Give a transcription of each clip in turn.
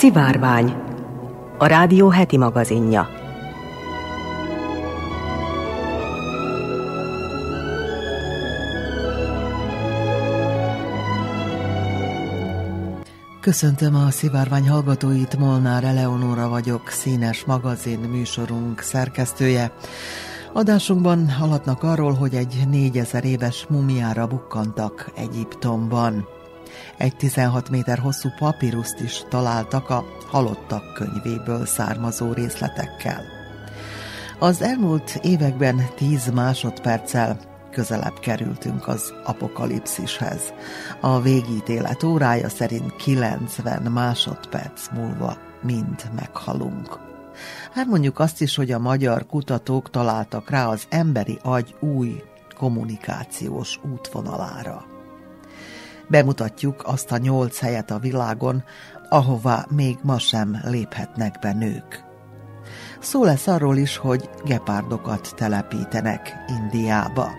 Szivárvány, a rádió heti magazinja. Köszöntöm a szivárvány hallgatóit, Molnár Eleonóra vagyok, színes magazin műsorunk szerkesztője. Adásunkban hallatnak arról, hogy egy négyezer éves mumiára bukkantak Egyiptomban. Egy 16 méter hosszú papíruszt is találtak a halottak könyvéből származó részletekkel. Az elmúlt években 10 másodperccel közelebb kerültünk az apokalipszishez. A végítélet órája szerint 90 másodperc múlva mind meghalunk. Hát mondjuk azt is, hogy a magyar kutatók találtak rá az emberi agy új kommunikációs útvonalára. Bemutatjuk azt a nyolc helyet a világon, ahová még ma sem léphetnek be nők. Szó lesz arról is, hogy gepárdokat telepítenek Indiába.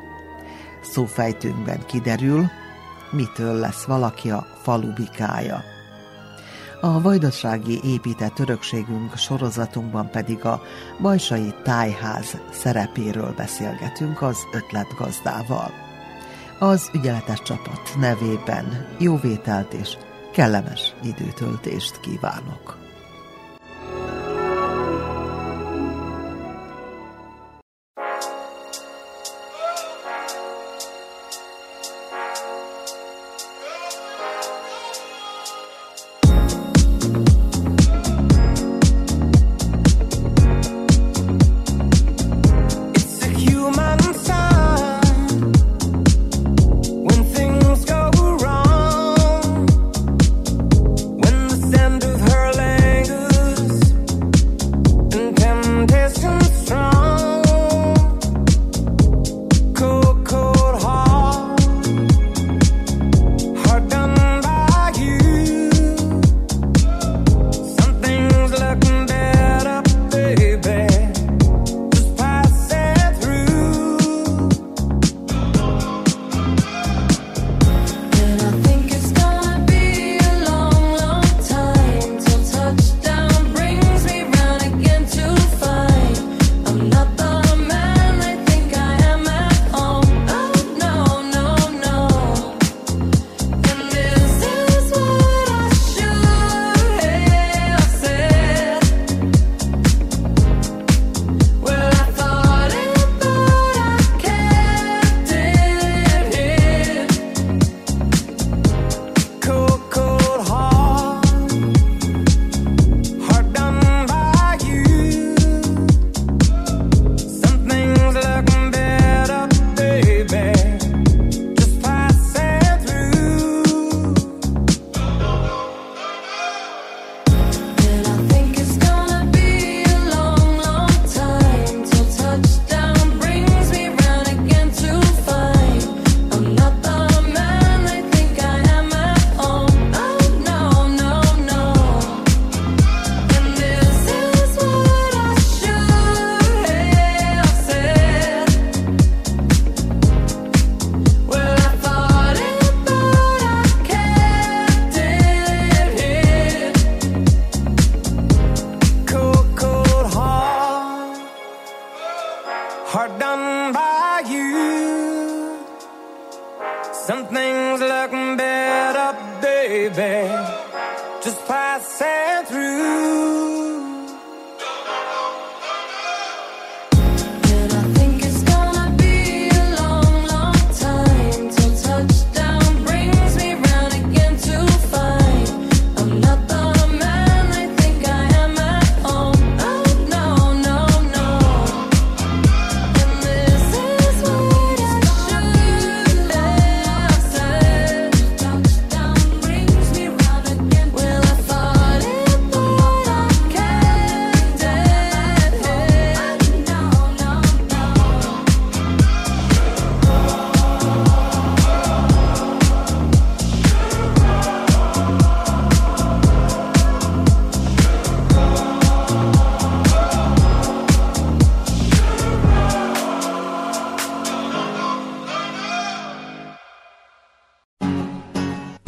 Szófejtőnkben kiderül, mitől lesz valaki a falubikája. A vajdasági épített örökségünk sorozatunkban pedig a Bajsai Tájház szerepéről beszélgetünk az ötletgazdával. Az ügyeletes csapat nevében jóvételt és kellemes időtöltést kívánok!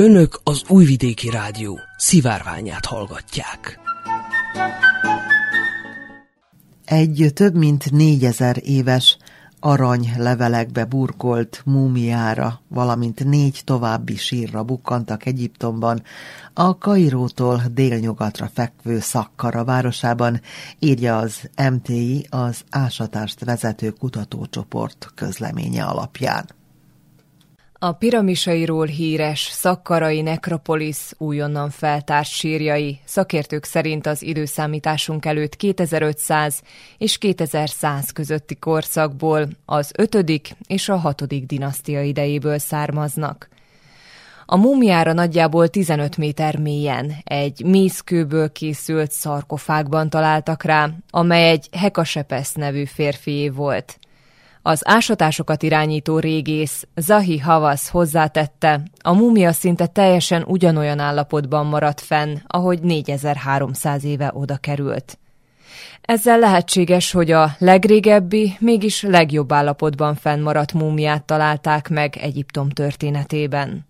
Önök az Újvidéki Rádió szivárványát hallgatják. Egy több mint négyezer éves arany levelekbe burkolt múmiára, valamint négy további sírra bukkantak Egyiptomban, a Kairótól délnyugatra fekvő Szakkara városában, írja az MTI az ásatást vezető kutatócsoport közleménye alapján. A piramisairól híres szakkarai nekropolis újonnan feltárt sírjai szakértők szerint az időszámításunk előtt 2500 és 2100 közötti korszakból az 5. és a 6. dinasztia idejéből származnak. A múmiára nagyjából 15 méter mélyen egy mészkőből készült szarkofágban találtak rá, amely egy Hekasepesz nevű férfié volt – az ásatásokat irányító régész Zahi Havas hozzátette, a múmia szinte teljesen ugyanolyan állapotban maradt fenn, ahogy 4300 éve oda került. Ezzel lehetséges, hogy a legrégebbi, mégis legjobb állapotban fennmaradt múmiát találták meg Egyiptom történetében.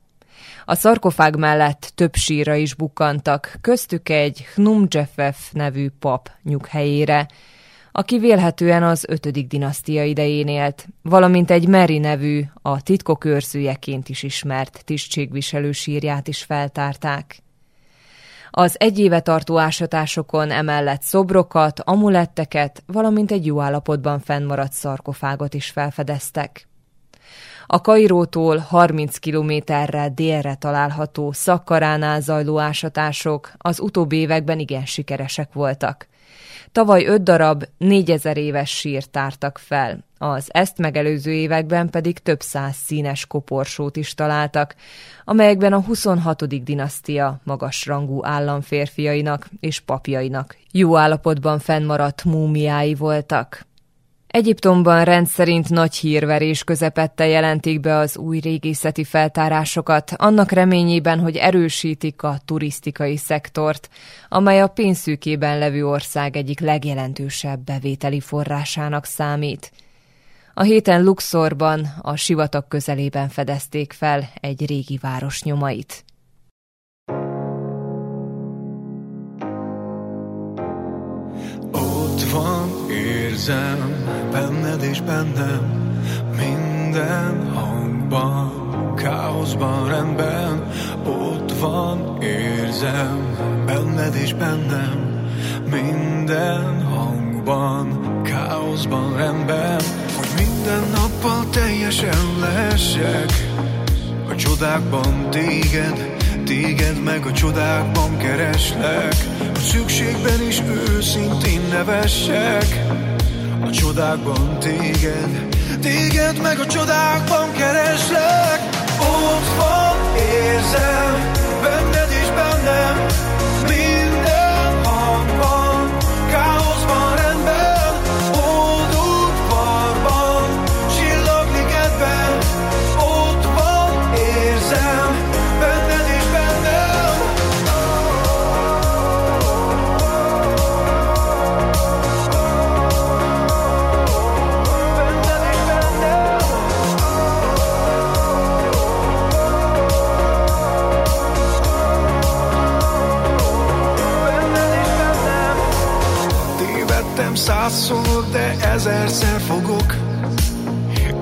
A szarkofág mellett több síra is bukkantak, köztük egy Hnumjefef nevű pap nyughelyére, aki vélhetően az ötödik dinasztia idején élt, valamint egy Meri nevű, a titkok őrzőjeként is ismert tisztségviselő sírját is feltárták. Az egy éve tartó ásatásokon emellett szobrokat, amuletteket, valamint egy jó állapotban fennmaradt szarkofágot is felfedeztek. A Kairótól 30 kilométerre délre található szakkaránál zajló ásatások az utóbbi években igen sikeresek voltak. Tavaly öt darab négyezer éves sírt tártak fel, az ezt megelőző években pedig több száz színes koporsót is találtak, amelyekben a 26. dinasztia magasrangú államférfiainak és papjainak jó állapotban fennmaradt múmiái voltak. Egyiptomban rendszerint nagy hírverés közepette jelentik be az új régészeti feltárásokat, annak reményében, hogy erősítik a turisztikai szektort, amely a pénzszűkében levő ország egyik legjelentősebb bevételi forrásának számít. A héten Luxorban, a sivatag közelében fedezték fel egy régi város nyomait. Érzem, benned és bennem, minden hangban, káoszban, rendben, ott van, érzem, benned és bennem, minden hangban, káoszban, rendben, hogy minden nappal teljesen lehessek, a csodákban téged, téged meg a csodákban kereslek, hogy szükségben is őszintén nevessek, a csodákban téged, téged meg a csodákban kereslek. Ott van, érzem, benned és bennem ezerszer fogok.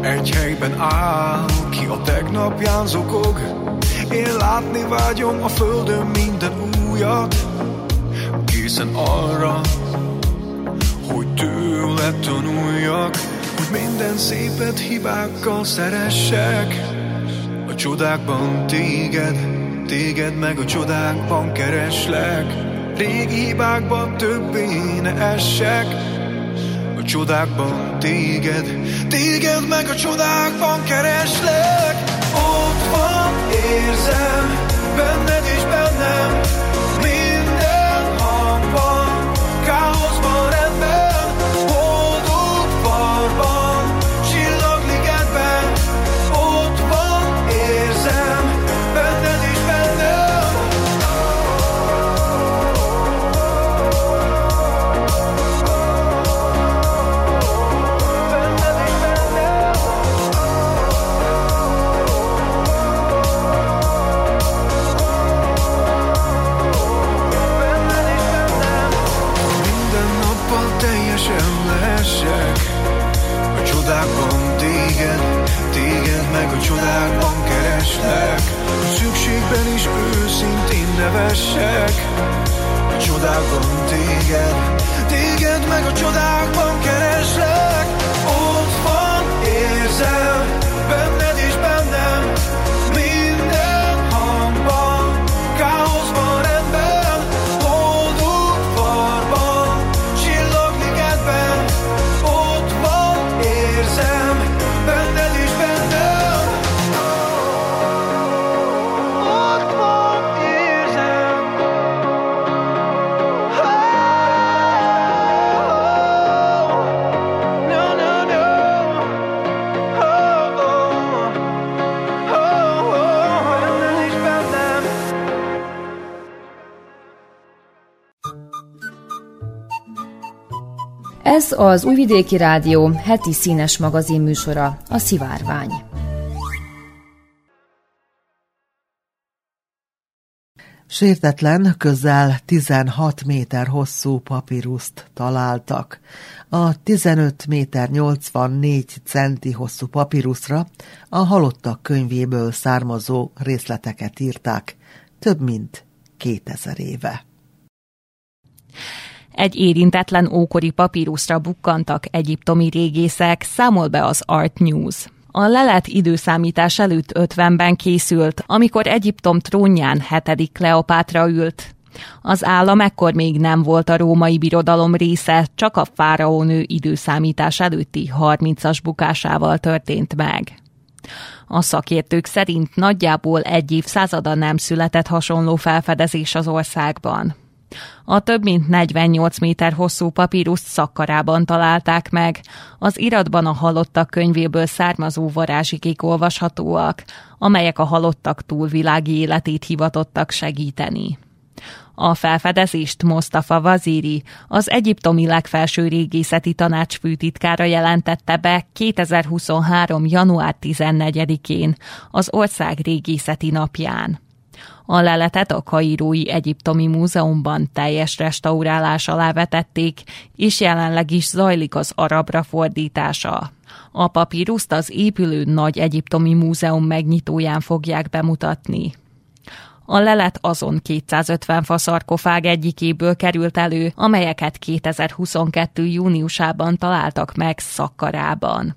Egy helyben áll, ki a tegnapján zokog. Én látni vágyom a földön minden újat. Készen arra, hogy tőle tanuljak Hogy minden szépet hibákkal szeressek. A csodákban téged, téged meg a csodákban kereslek. Régi hibákban többé ne essek A csodákban téged Téged meg a csodákban kereslek. Ott van, érzem Benned és bennem Szükségben is őszintén nevessek. A csodákban téged Téged meg a csodákban kereslek. Ott van, érzem Ez az Újvidéki Rádió heti színes magazin műsora, a Szivárvány. Sértetlen, közel 16 méter hosszú papíruszt találtak. A 15 méter 84 centi hosszú papíruszra a halottak könyvéből származó részleteket írták, több mint 2000 éve. Egy érintetlen ókori papíruszra bukkantak egyiptomi régészek, számol be az Art News. A lelet időszámítás előtt 50-ben készült, amikor Egyiptom trónján hetedik Kleopátra ült. Az állam ekkor még nem volt a római birodalom része, csak a fáraónő időszámítás előtti 30-as bukásával történt meg. A szakértők szerint nagyjából egy évszázada nem született hasonló felfedezés az országban. A több mint 48 méter hosszú papíruszt szakkarában találták meg. Az iratban a halottak könyvéből származó varázsikék olvashatóak, amelyek a halottak túlvilági életét hivatottak segíteni. A felfedezést Mostafa Vaziri, az egyiptomi legfelső régészeti tanács főtitkára jelentette be 2023. január 14-én, az ország régészeti napján. A leletet a Kairói Egyiptomi Múzeumban teljes restaurálás alá vetették, és jelenleg is zajlik az arabra fordítása. A papíruszt az épülő Nagy Egyiptomi Múzeum megnyitóján fogják bemutatni. A lelet azon 250 faszarkofág egyikéből került elő, amelyeket 2022. júniusában találtak meg Szakkarában.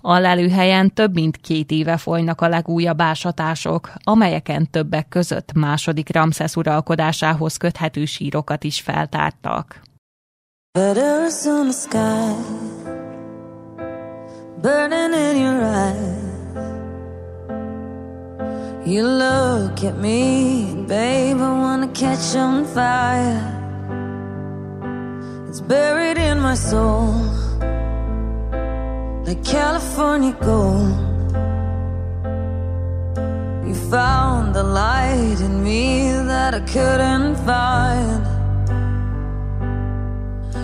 A lelőhelyen több mint két éve folynak a legújabb ásatások, amelyeken többek között második Ramszesz uralkodásához köthető sírokat is feltártak. You look at me, babe, I wanna catch on fire. It's buried in my soul like California gold. You found the light in me that I couldn't find.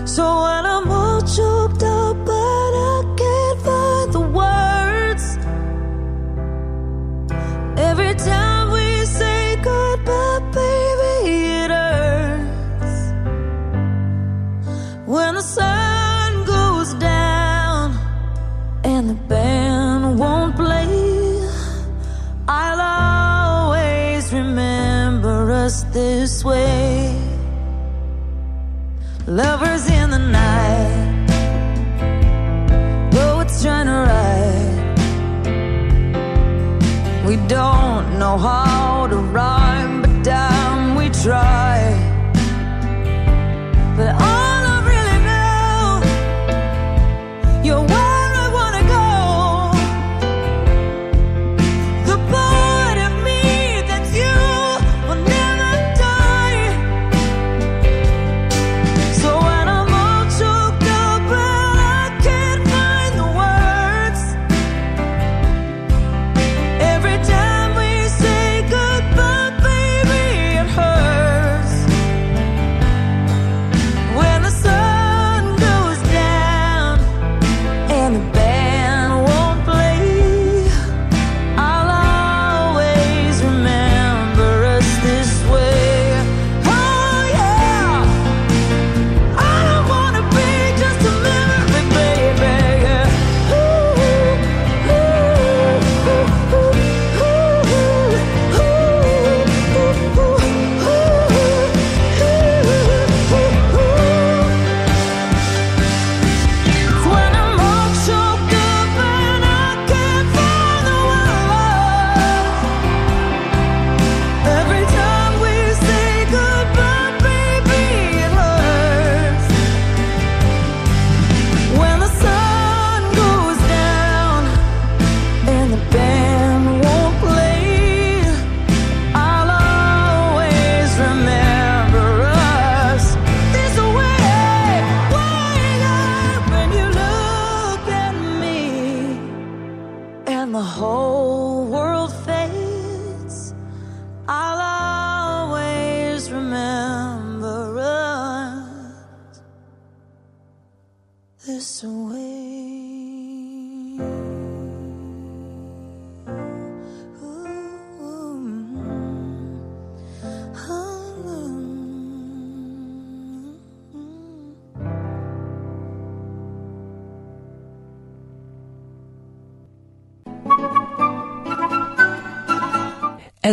So when I'm all choked up, but I can't find the words. Every time to swim.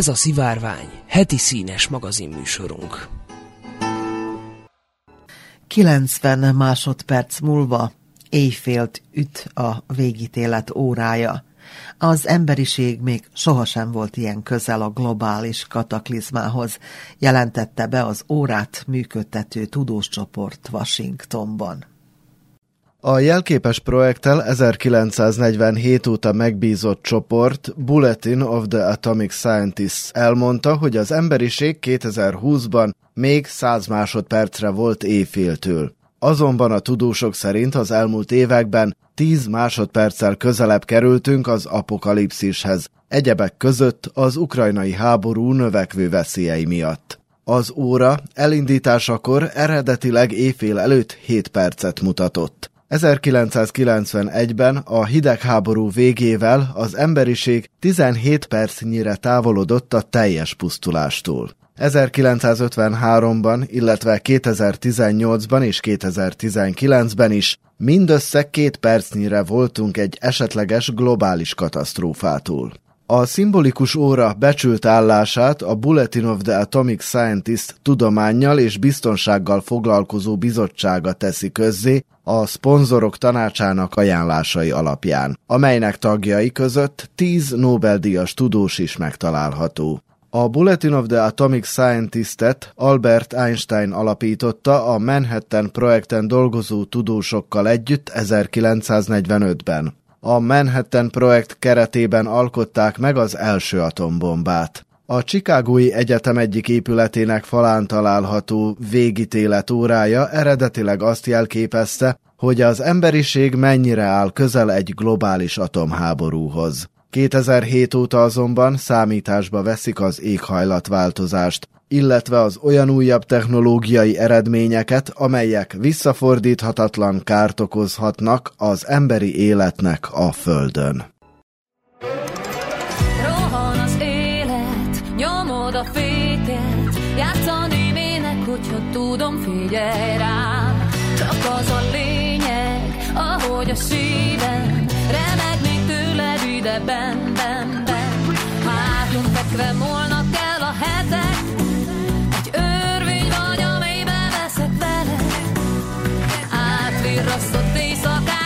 Ez a Szivárvány, heti színes magazinműsorunk. 90 másodperc múlva éjfélt üt a végítélet órája. Az emberiség még sohasem volt ilyen közel a globális kataklizmához, jelentette be az órát működtető tudóscsoport Washingtonban. A jelképes projekttel 1947 óta megbízott csoport Bulletin of the Atomic Scientists elmondta, hogy az emberiség 2020-ban még 100 másodpercre volt éjféltől. Azonban a tudósok szerint az elmúlt években 10 másodperccel közelebb kerültünk az apokalipszishez, egyebek között az ukrajnai háború növekvő veszélyei miatt. Az óra elindításakor eredetileg éjfél előtt 7 percet mutatott. 1991-ben a hidegháború végével az emberiség 17 percnyire távolodott a teljes pusztulástól. 1953-ban, illetve 2018-ban és 2019-ben is mindössze két percnyire voltunk egy esetleges globális katasztrófától. A szimbolikus óra becsült állását a Bulletin of the Atomic Scientist tudományjal és biztonsággal foglalkozó bizottsága teszi közzé a szponzorok tanácsának ajánlásai alapján, amelynek tagjai között 10 Nobel-díjas tudós is megtalálható. A Bulletin of the Atomic Scientist-et Albert Einstein alapította a Manhattan projekten dolgozó tudósokkal együtt 1945-ben. A Manhattan projekt keretében alkották meg az első atombombát. A Chicagói Egyetem egyik épületének falán található végítélet órája eredetileg azt jelképezte, hogy az emberiség mennyire áll közel egy globális atomháborúhoz. 2007 óta azonban számításba veszik az éghajlatváltozást, illetve az olyan újabb technológiai eredményeket, amelyek visszafordíthatatlan kárt okozhatnak az emberi életnek a Földön. Rohan az élet, nyomod a féket, játszani mének, hogyha tudom, figyelj rám. Csak az a lényeg, ahogy a szívem ide ben, ben, ben. Hátunk fekve múlnak el a hetek, egy örvény vagy, amelyben veszek vele. Átvirrasztott éjszakák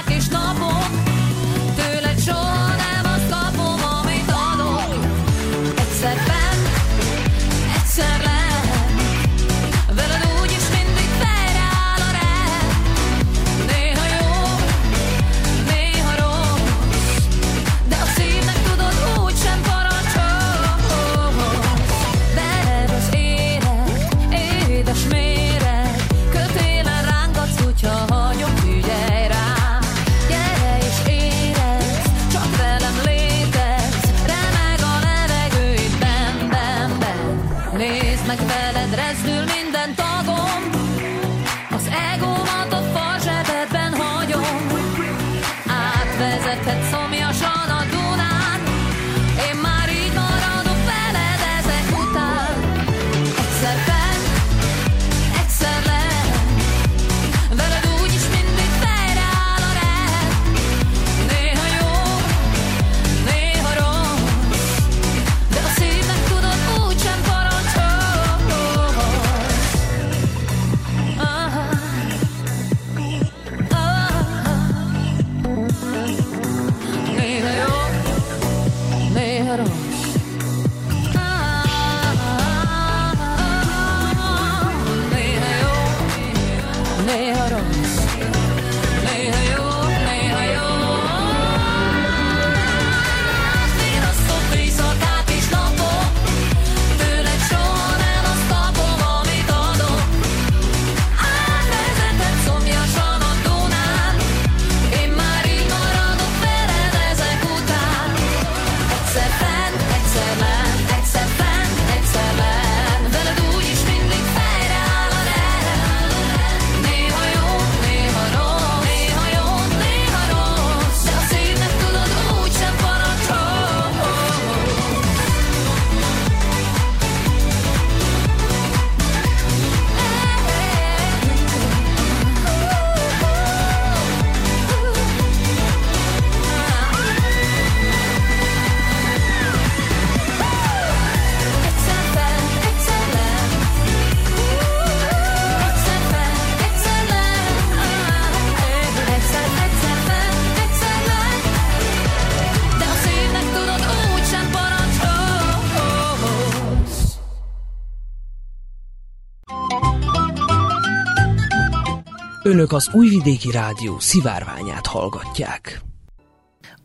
Önök az Újvidéki Rádió szivárványát hallgatják.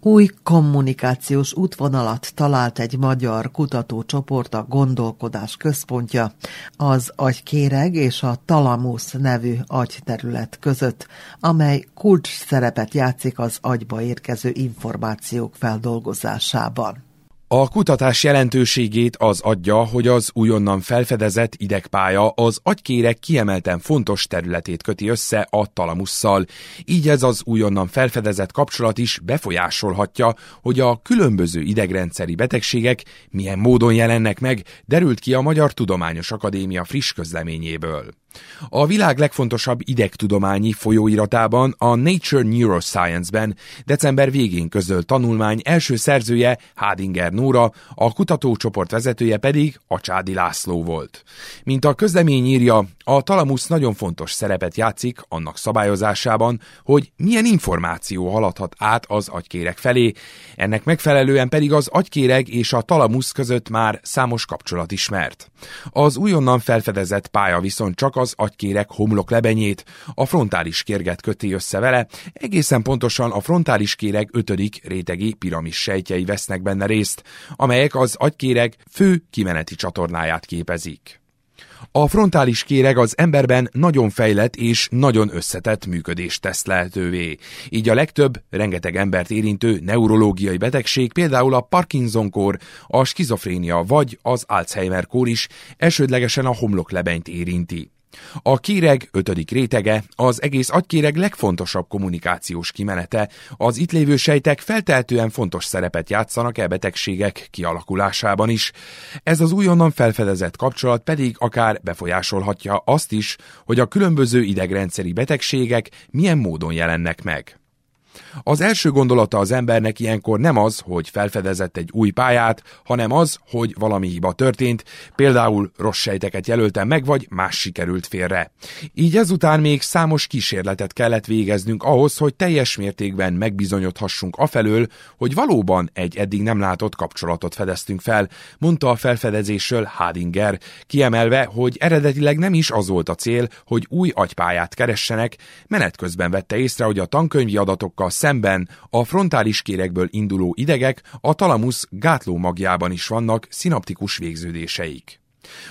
Új kommunikációs útvonalat talált egy magyar kutatócsoport a Gondolkodás Központja az agykéreg és a talamusz nevű agyterület között, amely kulcs szerepet játszik az agyba érkező információk feldolgozásában. A kutatás jelentőségét az adja, hogy az újonnan felfedezett idegpálya az agykérek kiemelten fontos területét köti össze a talamusszal. Így ez az újonnan felfedezett kapcsolat is befolyásolhatja, hogy a különböző idegrendszeri betegségek milyen módon jelennek meg, derült ki a Magyar Tudományos Akadémia friss közleményéből. A világ legfontosabb idegtudományi folyóiratában, a Nature Neuroscience-ben december végén közölt tanulmány első szerzője Hádinger Nóra, a kutatócsoport vezetője pedig a Csádi László volt. Mint a közlemény írja, a talamusz nagyon fontos szerepet játszik annak szabályozásában, hogy milyen információ haladhat át az agykéreg felé, ennek megfelelően pedig az agykéreg és a talamusz között már számos kapcsolat ismert. Az újonnan felfedezett pálya viszont csak az agykérek homlok lebenyét, a frontális kérget köti össze vele, egészen pontosan a frontális kéreg ötödik rétegi piramis sejtjei vesznek benne részt, amelyek az agykéreg fő kimeneti csatornáját képezik. A frontális kéreg az emberben nagyon fejlett és nagyon összetett működést tesz lehetővé. Így a legtöbb, rengeteg embert érintő neurológiai betegség, például a Parkinson-kór, a skizofrénia vagy az Alzheimer-kór is elsődlegesen a homloklebenyt érinti. A kéreg ötödik rétege az egész agykéreg legfontosabb kommunikációs kimenete. Az itt lévő sejtek feltehetően fontos szerepet játszanak e betegségek kialakulásában is. Ez az újonnan felfedezett kapcsolat pedig akár befolyásolhatja azt is, hogy a különböző idegrendszeri betegségek milyen módon jelennek meg. Az első gondolata az embernek ilyenkor nem az, hogy felfedezett egy új pályát, hanem az, hogy valami hiba történt, például rossz sejteket jelöltem meg, vagy más sikerült félre. Így ezután még számos kísérletet kellett végeznünk ahhoz, hogy teljes mértékben megbizonyodhassunk afelől, hogy valóban egy eddig nem látott kapcsolatot fedeztünk fel, mondta a felfedezésről Hadinger, kiemelve, hogy eredetileg nem is az volt a cél, hogy új agypályát keressenek, menet közben vette észre, hogy a tankönyvi adatokkal szemben a frontális kérekből induló idegek a talamusz gátló magjában is vannak szinaptikus végződéseik.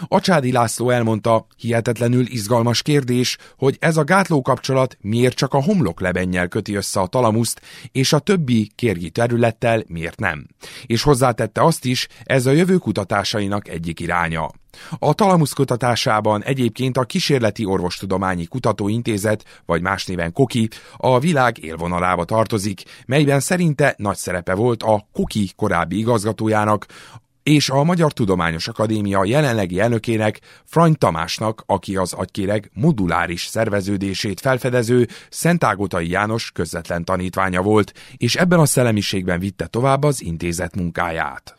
Acsádi László elmondta, hihetetlenül izgalmas kérdés, hogy ez a gátló kapcsolat miért csak a homlok lebennyel köti össze a talamuszt, és a többi kérgi területtel miért nem. És hozzátette azt is, ez a jövő kutatásainak egyik iránya. A talamusz kutatásában egyébként a Kísérleti Orvostudományi Kutatóintézet, vagy más néven KOKI, a világ élvonalába tartozik, melyben szerinte nagy szerepe volt a KOKI korábbi igazgatójának, és a Magyar Tudományos Akadémia jelenlegi elnökének, Frany Tamásnak, aki az agykéreg moduláris szerveződését felfedező Szentágotai János közvetlen tanítványa volt, és ebben a szellemiségben vitte tovább az intézet munkáját.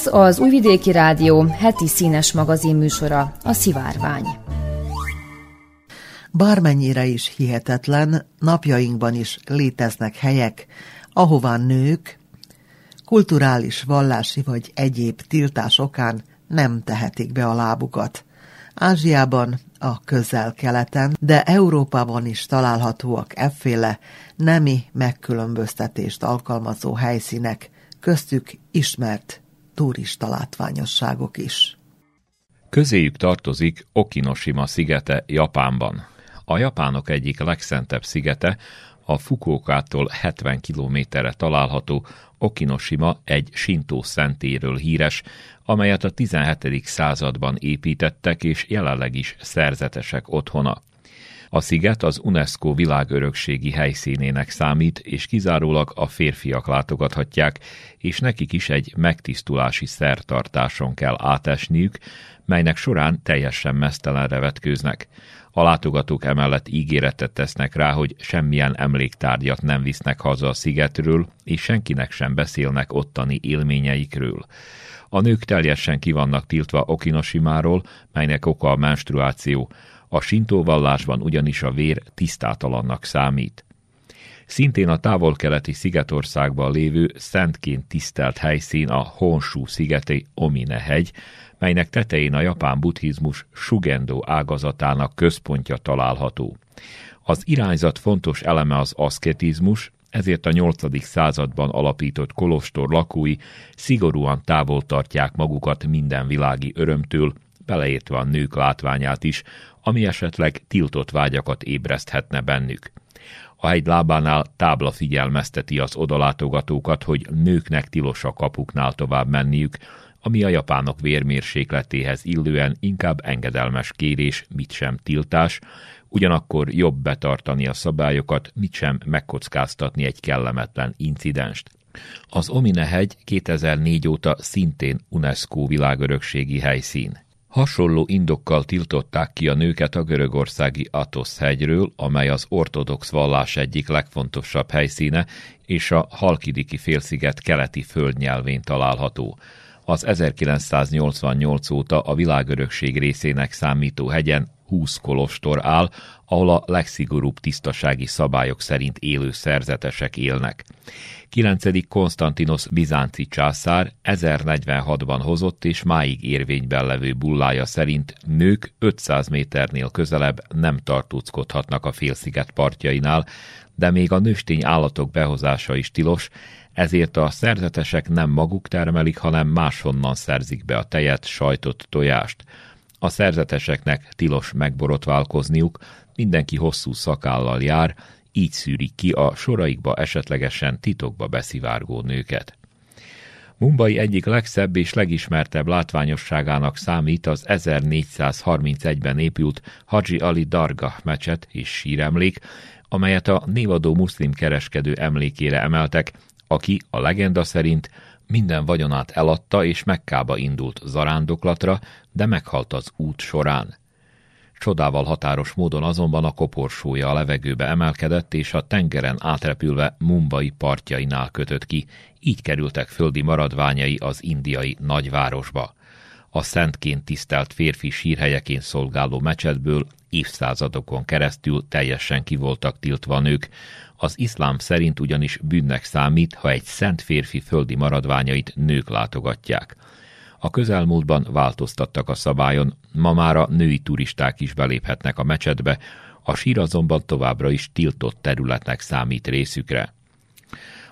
Ez az Újvidéki Rádió heti színes magazin műsora, a Szivárvány. Bármennyire is hihetetlen, napjainkban is léteznek helyek, ahová nők kulturális, vallási vagy egyéb tiltás okán nem tehetik be a lábukat. Ázsiában, a közel-keleten, de Európában is találhatóak efféle nemi megkülönböztetést alkalmazó helyszínek, köztük ismert turista látványosságok is. Közéjük tartozik Okinoshima szigete Japánban. A japánok egyik legszentebb szigete, a Fukuokától 70 kilométerre található Okinoshima egy Sintó szentéről híres, amelyet a 17. században építettek, és jelenleg is szerzetesek otthona. A sziget az UNESCO világörökségi helyszínének számít, és kizárólag a férfiak látogathatják, és nekik is egy megtisztulási szertartáson kell átesniük, melynek során teljesen mesztelenre vetkőznek. A látogatók emellett ígéretet tesznek rá, hogy semmilyen emléktárgyat nem visznek haza a szigetről, és senkinek sem beszélnek ottani élményeikről. A nők teljesen kivannak tiltva Okinoshimáról, melynek oka a menstruáció. A sintó vallásban ugyanis a vér tisztátalannak számít. Szintén a távol-keleti szigetországban lévő szentként tisztelt helyszín a Honshu szigeti Omine hegy, melynek tetején a japán buddhizmus Sugendo ágazatának központja található. Az irányzat fontos eleme az aszketizmus, ezért a 8. században alapított kolostor lakói szigorúan távol tartják magukat minden világi örömtől, beleértve a nők látványát is, ami esetleg tiltott vágyakat ébreszthetne bennük. A hegy lábánál tábla figyelmezteti az odalátogatókat, hogy nőknek tilos a kapuknál tovább menniük, ami a japánok vérmérsékletéhez illően inkább engedelmes kérés, mit sem tiltás, ugyanakkor jobb betartani a szabályokat, mit sem megkockáztatni egy kellemetlen incidenst. Az Omine hegy 2004 óta szintén UNESCO világörökségi helyszín. Hasonló indokkal tiltották ki a nőket a görögországi Athos hegyről, amely az ortodox vallás egyik legfontosabb helyszíne, és a Halkidiki félsziget keleti földnyelvén található. Az 1988 óta a világörökség részének számító hegyen 20 kolostor áll, ahol a legszigorúbb tisztasági szabályok szerint élő szerzetesek élnek. 9. Konstantinos bizánci császár 1046-ban hozott és máig érvényben levő bullája szerint nők 500 méternél közelebb nem tartózkodhatnak a félsziget partjainál, de még a nőstény állatok behozása is tilos, ezért a szerzetesek nem maguk termelik, hanem máshonnan szerzik be a tejet, sajtot, tojást. A szerzeteseknek tilos megborotválkozniuk, mindenki hosszú szakállal jár, így szűrik ki a soraikba esetlegesen titokba beszivárgó nőket. Mumbai egyik legszebb és legismertebb látványosságának számít az 1431-ben épült Haji Ali Dargah mecset és síremlék, amelyet a névadó muszlim kereskedő emlékére emeltek, aki a legenda szerint minden vagyonát eladta és Mekkába indult zarándoklatra, de meghalt az út során. Csodával határos módon azonban a koporsója a levegőbe emelkedett, és a tengeren átrepülve Mumbai partjainál kötött ki, így kerültek földi maradványai az indiai nagyvárosba. A szentként tisztelt férfi sírhelyeként szolgáló mecsetből évszázadokon keresztül teljesen kivoltak tiltva nők, az iszlám szerint ugyanis bűnnek számít, ha egy szent férfi földi maradványait nők látogatják. A közelmúltban változtattak a szabályon, ma már a női turisták is beléphetnek a mecsetbe, a sír azonban továbbra is tiltott területnek számít részükre.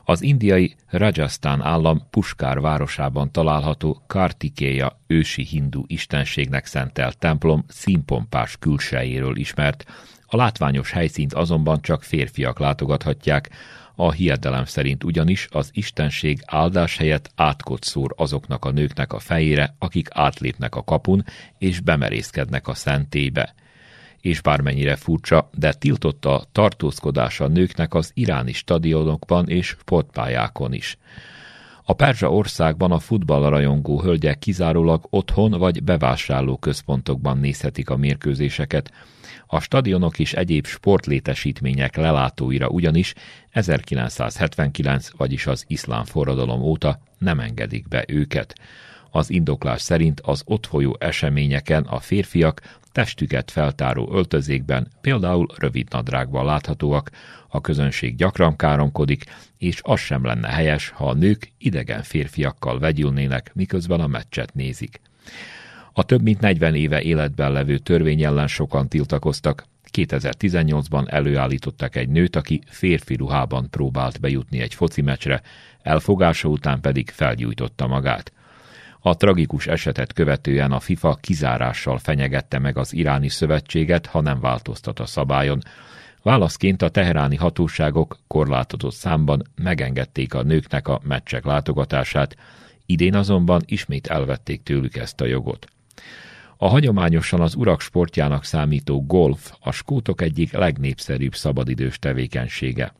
Az indiai Rajasthan állam Puskár városában található Kartikeya ősi hindu istenségnek szentelt templom színpompás külsejéről ismert, a látványos helyszínt azonban csak férfiak látogathatják, a hiedelem szerint ugyanis az istenség áldás helyett átkot szúr azoknak a nőknek a fejére, akik átlépnek a kapun és bemerészkednek a szentélybe. És bármennyire furcsa, de tiltott a tartózkodása nőknek az iráni stadionokban és sportpályákon is. A Perzsa országban a futballrajongó hölgyek kizárólag otthon vagy bevásárló központokban nézhetik a mérkőzéseket, A stadionok és egyéb sportlétesítmények lelátóira ugyanis 1979, vagyis az iszlám forradalom óta nem engedik be őket. Az indoklás szerint az ott folyó eseményeken a férfiak testüket feltáró öltözékben, például rövid nadrágban láthatóak, a közönség gyakran káromkodik, és az sem lenne helyes, ha a nők idegen férfiakkal vegyülnének, miközben a meccset nézik. A több mint 40 éve életben levő törvény ellen sokan tiltakoztak. 2018-ban előállítottak egy nőt, aki férfi ruhában próbált bejutni egy foci meccsre, elfogása után pedig felgyújtotta magát. A tragikus esetet követően a FIFA kizárással fenyegette meg az iráni szövetséget, ha nem változtat a szabályon. Válaszként a teheráni hatóságok korlátozott számban megengedték a nőknek a meccsek látogatását, idén azonban ismét elvették tőlük ezt a jogot. A hagyományosan az urak sportjának számító golf a skótok egyik legnépszerűbb szabadidős tevékenysége.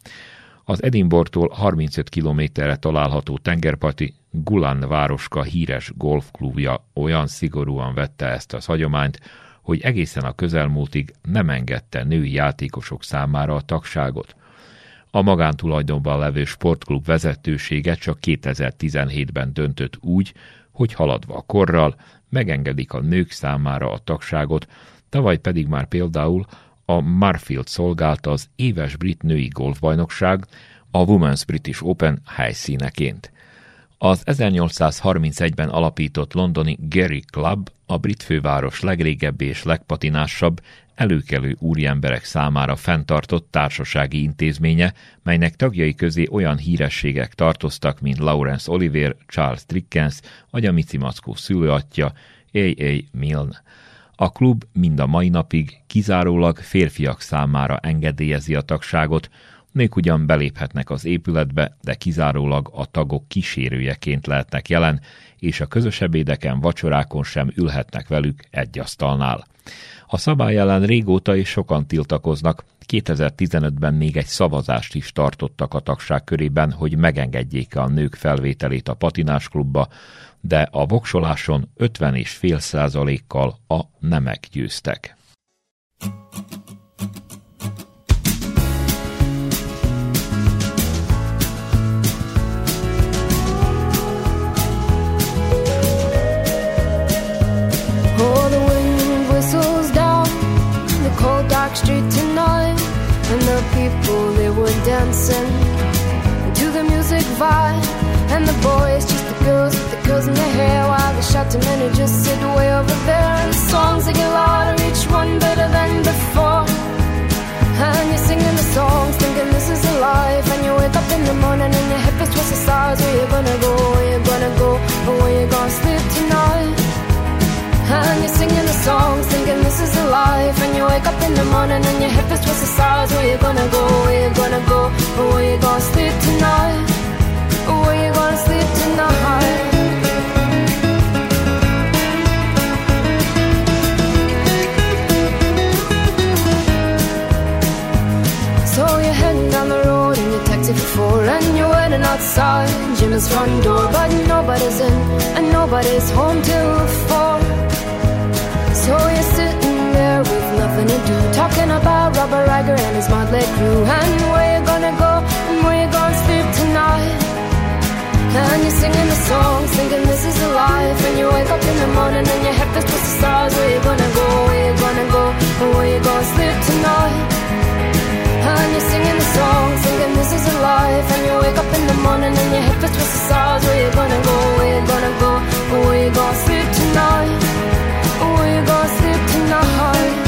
Az Edinborgtól 35 kilométerre található tengerparti Gulan városka híres golfklubja olyan szigorúan vette ezt az hagyományt, hogy egészen a közelmúltig nem engedte női játékosok számára a tagságot. A magántulajdonban levő sportklub vezetősége csak 2017-ben döntött úgy, hogy haladva a korral megengedik a nők számára a tagságot, tavaly pedig már például a Marfield szolgálta az éves brit női golfbajnokság, a Women's British Open helyszíneként. Az 1831-ben alapított londoni Gary Club a brit főváros legrégebbi és legpatinásabb, előkelő úriemberek számára fenntartott társasági intézménye, melynek tagjai közé olyan hírességek tartoztak, mint Lawrence Oliver, Charles Dickens, vagy a Mici Mackó szülőatja, A.A. Milne. A klub mind a mai napig kizárólag férfiak számára engedélyezi a tagságot, Nők ugyan beléphetnek az épületbe, de kizárólag a tagok kísérőjeként lehetnek jelen, és a közös ebédeken, vacsorákon sem ülhetnek velük egy asztalnál. A szabály ellen régóta is sokan tiltakoznak. 2015-ben még egy szavazást is tartottak a tagság körében, hogy megengedjék a nők felvételét a patinásklubba, de a voksoláson 50,5 százalékkal a nemek győztek. People, they were dancing to the music vibe. And the boys, just the girls with the girls in their hair, while the shouting men who just sit way over there. And the songs they get louder, each one better than before. And you're singing the songs, thinking this is a life. And you wake up in the morning and your hip is twisted sides. Where you gonna go? Where you gonna go? Or where you gonna sleep tonight? And you're singing the songs, thinking this is a life. And you wake up in the morning and your hip is twisted sides. Where you gonna go? Where you gonna go? Or where you gonna sleep tonight? Where you gonna sleep tonight? So you're heading down the road in your taxi for four And you're waiting outside Jim's front door But nobody's in and nobody's home till four so you're sitting there with nothing to do, talking about Robert Riger and his motley crew, and where you gonna go and where you gonna sleep tonight. And you're singing the song, thinking this is a life. And you wake up in the morning and your head feels the stars. Where you gonna go? Where you gonna go? And where you gonna sleep tonight? And you're singing the song, thinking this is a life. And you wake up in the morning and your head feels the stars. Where you gonna go? Where you gonna go? And where you gonna sleep tonight? We gon' slip tonight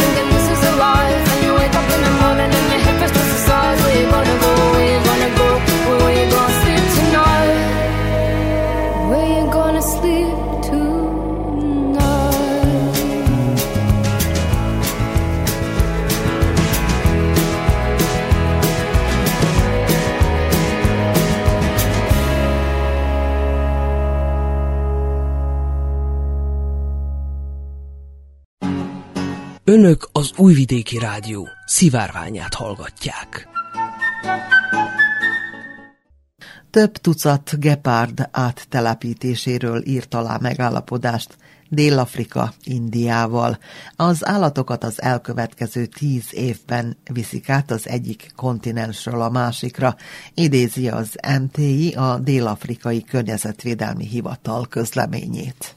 Önök az Újvidéki Rádió szivárványát hallgatják. Több tucat gepárd áttelepítéséről írt alá megállapodást Dél-Afrika Indiával. Az állatokat az elkövetkező tíz évben viszik át az egyik kontinensről a másikra, idézi az MTI a Dél-Afrikai Környezetvédelmi Hivatal közleményét.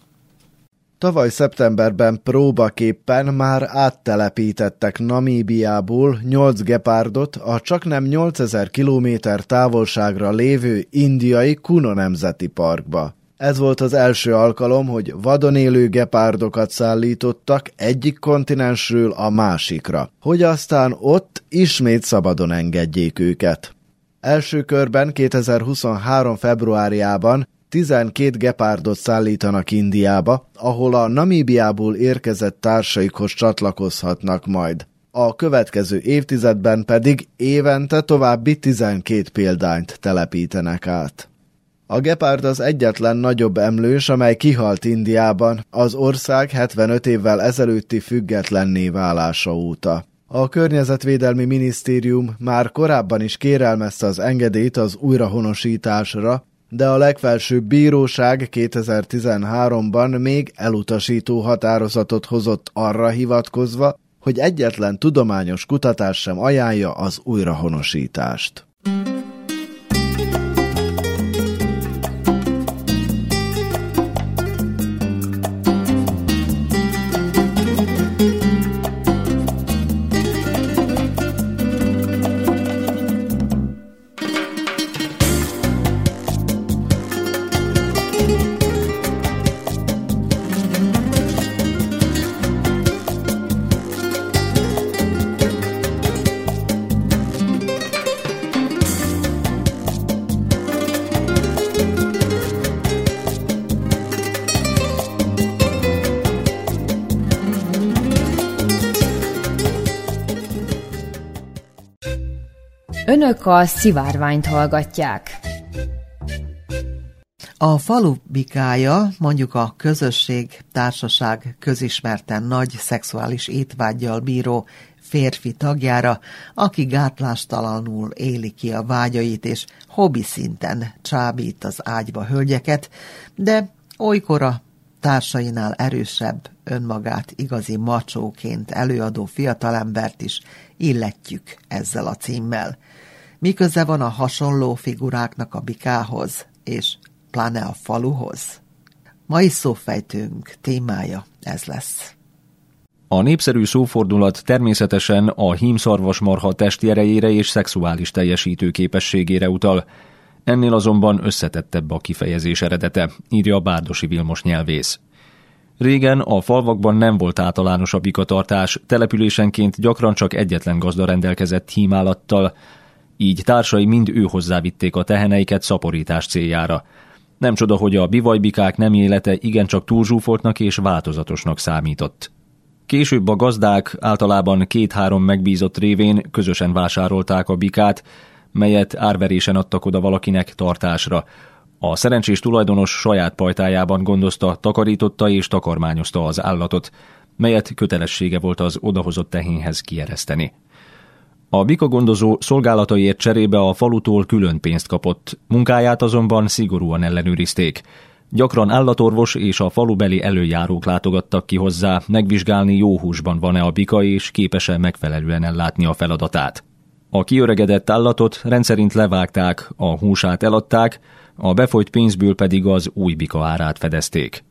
Tavaly szeptemberben próbaképpen már áttelepítettek Namíbiából 8 gepárdot a csaknem 8000 km távolságra lévő indiai Kuno Nemzeti Parkba. Ez volt az első alkalom, hogy vadon élő gepárdokat szállítottak egyik kontinensről a másikra, hogy aztán ott ismét szabadon engedjék őket. Első körben 2023. februárjában 12 gepárdot szállítanak Indiába, ahol a Namíbiából érkezett társaikhoz csatlakozhatnak majd. A következő évtizedben pedig évente további 12 példányt telepítenek át. A gepárd az egyetlen nagyobb emlős, amely kihalt Indiában, az ország 75 évvel ezelőtti függetlenné válása óta. A Környezetvédelmi Minisztérium már korábban is kérelmezte az engedélyt az újrahonosításra, de a legfelsőbb bíróság 2013-ban még elutasító határozatot hozott arra hivatkozva, hogy egyetlen tudományos kutatás sem ajánlja az újrahonosítást. Önök a szivárványt hallgatják. A falu bikája, mondjuk a közösség, társaság közismerten nagy szexuális étvágyjal bíró férfi tagjára, aki gátlástalanul éli ki a vágyait, és hobbi szinten csábít az ágyba hölgyeket, de olykor a társainál erősebb, önmagát igazi macsóként előadó fiatalembert is illetjük ezzel a címmel. Miköze van a hasonló figuráknak a bikához, és pláne a faluhoz? Mai szófejtőnk témája ez lesz. A népszerű szófordulat természetesen a hímszarvasmarha testi erejére és szexuális teljesítő képességére utal, ennél azonban összetettebb a kifejezés eredete, írja Bárdosi Vilmos nyelvész. Régen a falvakban nem volt általános a bikatartás, településenként gyakran csak egyetlen gazda rendelkezett hímálattal, így társai mind ő hozzávitték a teheneiket szaporítás céljára. Nem csoda, hogy a bivajbikák nem élete igencsak túlzsúfoltnak és változatosnak számított. Később a gazdák általában két-három megbízott révén közösen vásárolták a bikát, melyet árverésen adtak oda valakinek tartásra. A szerencsés tulajdonos saját pajtájában gondozta, takarította és takarmányozta az állatot, melyet kötelessége volt az odahozott tehénhez kiereszteni. A bikagondozó szolgálataiért cserébe a falutól külön pénzt kapott, munkáját azonban szigorúan ellenőrizték. Gyakran állatorvos és a falubeli előjárók látogattak ki hozzá, megvizsgálni jó húsban van-e a bika és képes-e megfelelően ellátni a feladatát. A kiöregedett állatot rendszerint levágták, a húsát eladták, a befolyt pénzből pedig az új bika árát fedezték.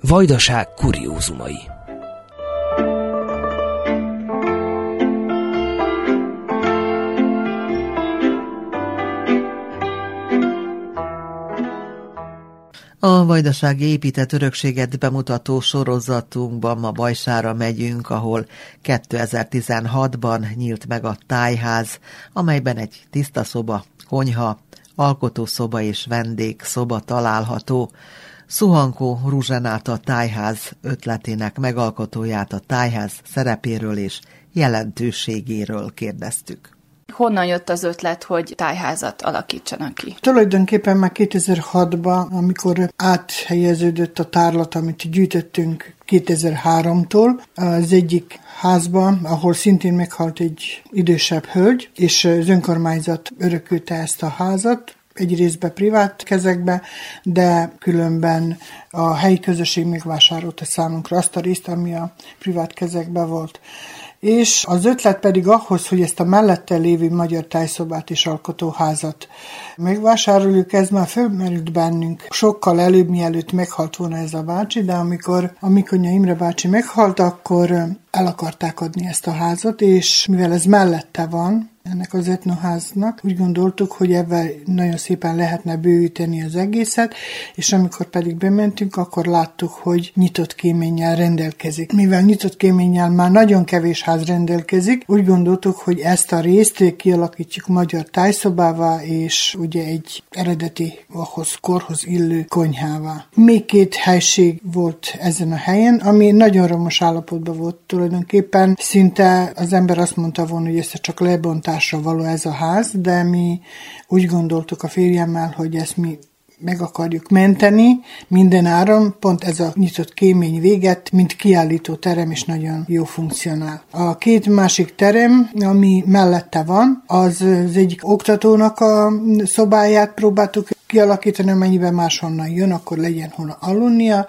Vajdaság kuriózumai. Vajdasági épített örökséget bemutató sorozatunkban ma Bajsára megyünk, ahol 2016-ban nyílt meg a tájház, amelyben egy tiszta szoba, konyha, alkotószoba és vendégszoba található. Szuhankó Ruzsenáta tájház ötletének megalkotóját a tájház szerepéről és jelentőségéről kérdeztük. Honnan jött az ötlet, hogy tájházat alakítsanak ki? Tulajdonképpen már 2006-ban, amikor áthelyeződött a tárlat, amit gyűjtöttünk 2003-tól, az egyik házban, ahol szintén meghalt egy idősebb hölgy, és az önkormányzat örökölte ezt a házat, egy részbe privát kezekbe, de különben a helyi közösség megvásárolta számunkra azt a részt, ami a privát kezekbe volt és az ötlet pedig ahhoz, hogy ezt a mellette lévő magyar tájszobát és alkotóházat megvásároljuk, ez már fölmerült bennünk. Sokkal előbb, mielőtt meghalt volna ez a bácsi, de amikor a Mikonya Imre bácsi meghalt, akkor el akarták adni ezt a házat, és mivel ez mellette van, ennek az etnoháznak. Úgy gondoltuk, hogy ebben nagyon szépen lehetne bővíteni az egészet, és amikor pedig bementünk, akkor láttuk, hogy nyitott kéménnyel rendelkezik. Mivel nyitott kéménnyel már nagyon kevés ház rendelkezik, úgy gondoltuk, hogy ezt a részt kialakítjuk magyar tájszobává, és ugye egy eredeti, ahhoz korhoz illő konyhává. Még két helység volt ezen a helyen, ami nagyon romos állapotban volt tulajdonképpen. Szinte az ember azt mondta volna, hogy ezt csak lebontás tartásra való ez a ház, de mi úgy gondoltuk a férjemmel, hogy ezt mi meg akarjuk menteni minden áron, pont ez a nyitott kémény véget, mint kiállító terem is nagyon jó funkcionál. A két másik terem, ami mellette van, az az egyik oktatónak a szobáját próbáltuk kialakítani, amennyiben máshonnan jön, akkor legyen hol aludnia,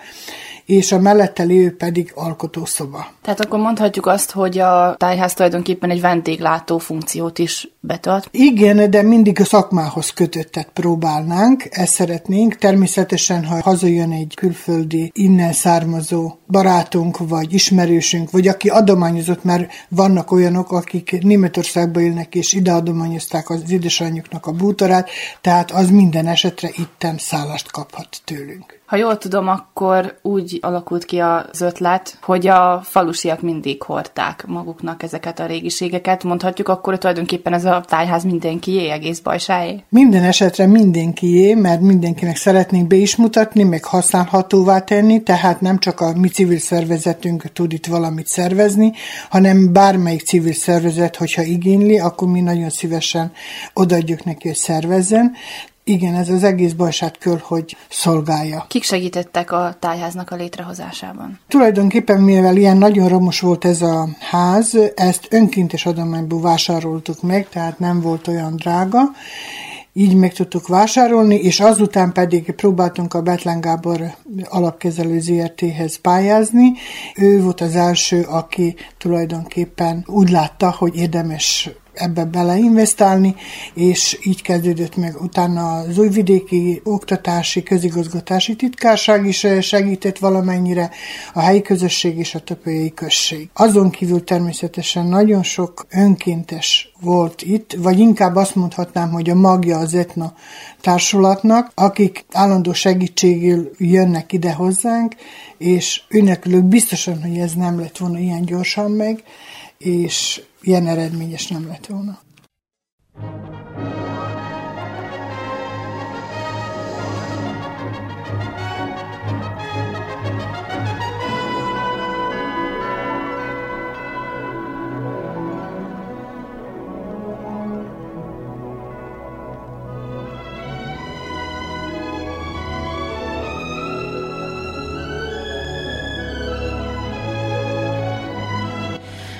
és a mellette lévő pedig alkotószoba. Tehát akkor mondhatjuk azt, hogy a tájház tulajdonképpen egy vendéglátó funkciót is betölt. Igen, de mindig a szakmához kötöttet próbálnánk, ezt szeretnénk. Természetesen, ha hazajön egy külföldi, innen származó barátunk, vagy ismerősünk, vagy aki adományozott, mert vannak olyanok, akik Németországba élnek, és ide adományozták az édesanyjuknak a bútorát, tehát az minden esetre itten szállást kaphat tőlünk. Ha jól tudom, akkor úgy alakult ki az ötlet, hogy a falusiak mindig hordták maguknak ezeket a régiségeket. Mondhatjuk akkor, hogy tulajdonképpen ez a tájház mindenkié, egész bajsáé? Minden esetre mindenkié, mert mindenkinek szeretnénk be is mutatni, meg használhatóvá tenni, tehát nem csak a mi civil szervezetünk tud itt valamit szervezni, hanem bármelyik civil szervezet, hogyha igényli, akkor mi nagyon szívesen odaadjuk neki, hogy szervezzen. Igen, ez az egész bajsát kör, hogy szolgálja. Kik segítettek a tájháznak a létrehozásában? Tulajdonképpen, mivel ilyen nagyon romos volt ez a ház, ezt önkéntes adományból vásároltuk meg, tehát nem volt olyan drága, így meg tudtuk vásárolni, és azután pedig próbáltunk a Betlen Gábor alapkezelő ZRT-hez pályázni. Ő volt az első, aki tulajdonképpen úgy látta, hogy érdemes ebbe beleinvestálni, és így kezdődött meg utána az újvidéki oktatási, közigazgatási titkárság is segített valamennyire, a helyi közösség és a töpőjei község. Azon kívül természetesen nagyon sok önkéntes volt itt, vagy inkább azt mondhatnám, hogy a magja az etna társulatnak, akik állandó segítségül jönnek ide hozzánk, és őnek biztosan, hogy ez nem lett volna ilyen gyorsan meg, és ilyen eredményes nem lett volna.